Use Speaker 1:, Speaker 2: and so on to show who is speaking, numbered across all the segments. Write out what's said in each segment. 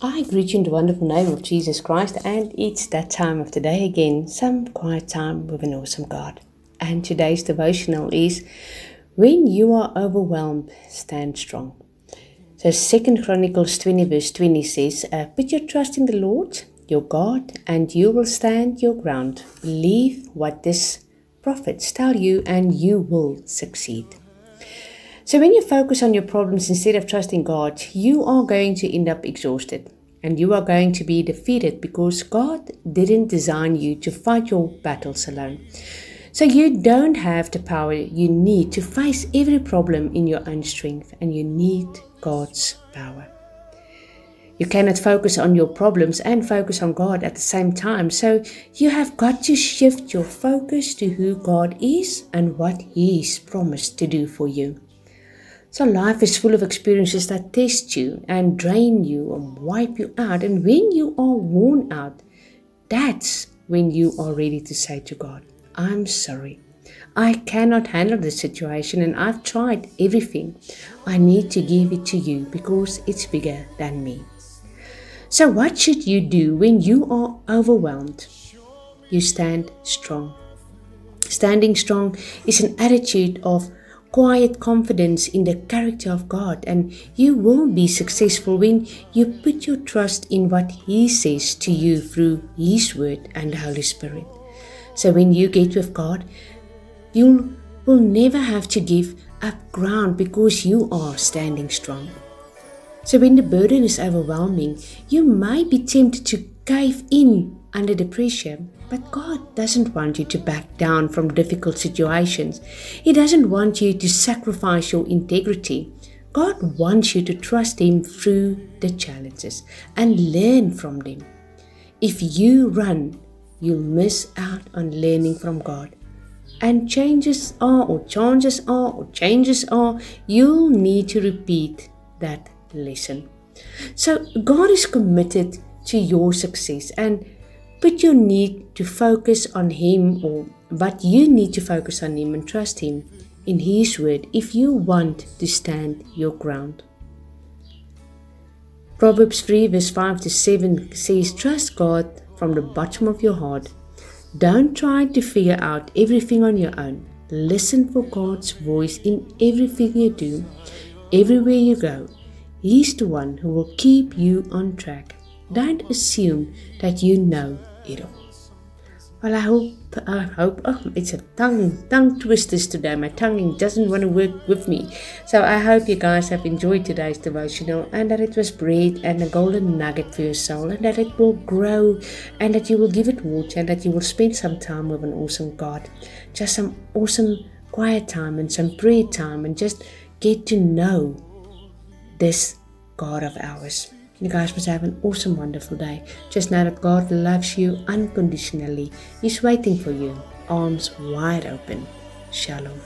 Speaker 1: I greet you in the wonderful name of Jesus Christ, and it's that time of the day again, some quiet time with an awesome God. And today's devotional is When you are overwhelmed, stand strong. So, Second Chronicles 20, verse 20 says, uh, Put your trust in the Lord, your God, and you will stand your ground. Believe what this prophets tell you, and you will succeed. So, when you focus on your problems instead of trusting God, you are going to end up exhausted and you are going to be defeated because God didn't design you to fight your battles alone. So, you don't have the power you need to face every problem in your own strength, and you need God's power. You cannot focus on your problems and focus on God at the same time. So you have got to shift your focus to who God is and what He's promised to do for you. So life is full of experiences that test you and drain you and wipe you out. And when you are worn out, that's when you are ready to say to God, I'm sorry. I cannot handle this situation and I've tried everything. I need to give it to you because it's bigger than me. So, what should you do when you are overwhelmed? You stand strong. Standing strong is an attitude of quiet confidence in the character of God, and you will be successful when you put your trust in what He says to you through His Word and the Holy Spirit. So, when you get with God, you will never have to give up ground because you are standing strong. So, when the burden is overwhelming, you might be tempted to cave in under the pressure but God doesn't want you to back down from difficult situations. He doesn't want you to sacrifice your integrity. God wants you to trust Him through the challenges and learn from them. If you run, you'll miss out on learning from God. And changes are, or chances are, or changes are, you'll need to repeat that lesson. So, God is committed to your success and but you need to focus on Him, or but you need to focus on Him and trust Him in His word if you want to stand your ground. Proverbs 3, verse 5 to 7 says, Trust God from the bottom of your heart. Don't try to figure out everything on your own. Listen for God's voice in everything you do, everywhere you go. He's the one who will keep you on track. Don't assume that you know it all. Well, I hope, I hope, oh, it's a tongue, tongue twisters today. My tongue doesn't want to work with me. So I hope you guys have enjoyed today's devotional and that it was bread and a golden nugget for your soul and that it will grow and that you will give it water and that you will spend some time with an awesome God. Just some awesome quiet time and some prayer time and just get to know this God of ours. You guys must have an awesome, wonderful day. Just know that God loves you unconditionally. He's waiting for you, arms wide open. Shalom.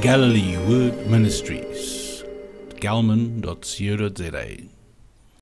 Speaker 2: Galilee Word Ministries, galman.co.za